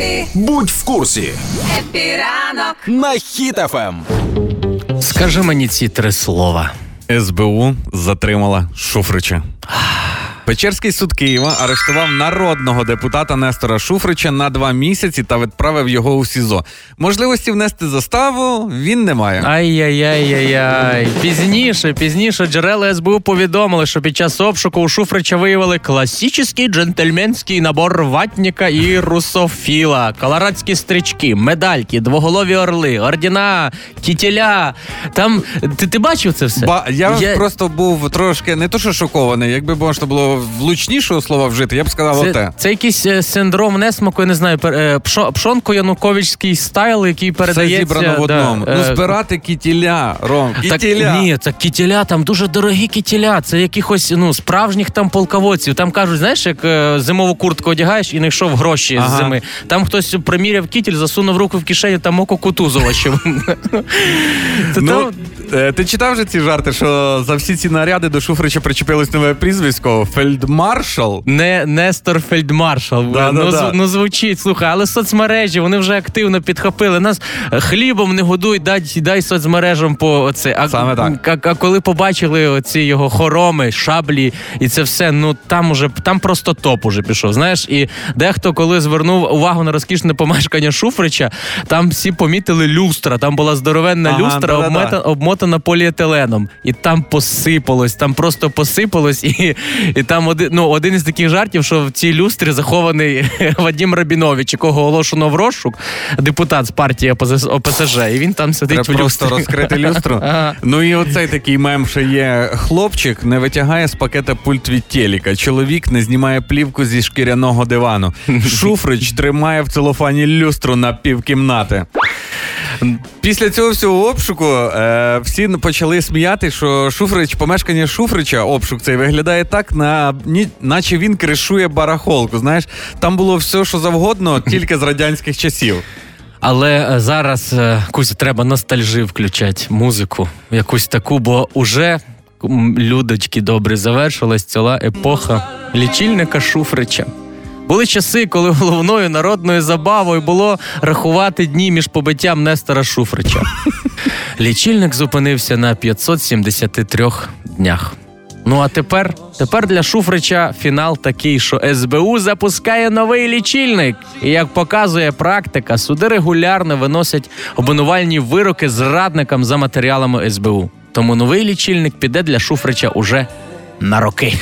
Happy, Будь в курсі happy ранок. на Хіт-ФМ. Скажи мені ці три слова. СБУ затримала Шуфрича. Печерський суд Києва арештував народного депутата Нестора Шуфрича на два місяці та відправив його у СІЗО. Можливості внести заставу він не має. Ай-яй-яй-яй-яй. Пізніше, пізніше джерела СБУ повідомили, що під час обшуку у Шуфрича виявили класичний джентльменський набор ватніка і русофіла, колорадські стрічки, медальки, двоголові орли, ордіна, кітіля. Там ти, ти бачив це все? Ба, я, просто був трошки не то, що шокований. Якби можна було влучнішого слова вжити, я б сказав Це, оте. це якийсь е, синдром несмаку, я не знаю, е, пшо- пшонко януковичський стайл, який Все передається. зібрано в одному. е, ну, збирати кітіля, Ром. Так, ні, це кітіля, там дуже дорогі кітіля. Це якихось ну справжніх там полководців. Там кажуть, знаєш, як е, зимову куртку одягаєш і не йшов гроші Ага. з зими. Там хтось приміряв кітіль, засунув руку в кишеню, там око Кутузова ще. Ну, е, ти читав же ці жарти, що за всі ці наряди до Шуфрича причепилось нове прізвисько Фельдмаршал? Не Нестор Фельдмаршал. Да, ну, да, да. ну звучить, слухай, але соцмережі вони вже активно підхопили. Нас е, хлібом не годуй, дай, дай соцмережам по оце. А, Саме так. А, а коли побачили оці його хороми, шаблі і це все, ну там уже там просто топ уже пішов. Знаєш, і дехто, коли звернув увагу на розкішне помешкання Шуфрича, там всі помітили люстра. Там була здоровенна Ага, люстра, да-да-да. Обмотана поліетиленом. І там посипалось, там просто посипалось, і, і там один, ну, один із таких жартів, що в цій люстрі захований Вадим Рабінович, якого оголошено в розшук, депутат з партії ОПСЖ, і він там сидить Треба в просто люстрі. розкрити люстру. Ага. Ну і оцей такий мем, що є хлопчик, не витягає з пакета пульт від телека. Чоловік не знімає плівку зі шкіряного дивану. Шуфрич тримає в целофані люстру на півкімнати. Після цього всього обшуку е, всі почали сміяти, що Шуфрич, помешкання Шуфрича, обшук цей виглядає так, на, ні, наче він кришує барахолку. Знаєш, там було все, що завгодно, тільки з радянських часів. Але е, зараз е, Кузя, треба ностальжі включати, музику, якусь таку, бо уже людочки добре завершилась ціла епоха лічильника Шуфрича. Були часи, коли головною народною забавою було рахувати дні між побиттям Нестора Шуфрича. Лічильник зупинився на 573 днях. Ну а тепер, тепер для Шуфрича фінал такий, що СБУ запускає новий лічильник. І як показує практика, суди регулярно виносять обвинувальні вироки зрадникам за матеріалами СБУ. Тому новий лічильник піде для Шуфрича уже на роки.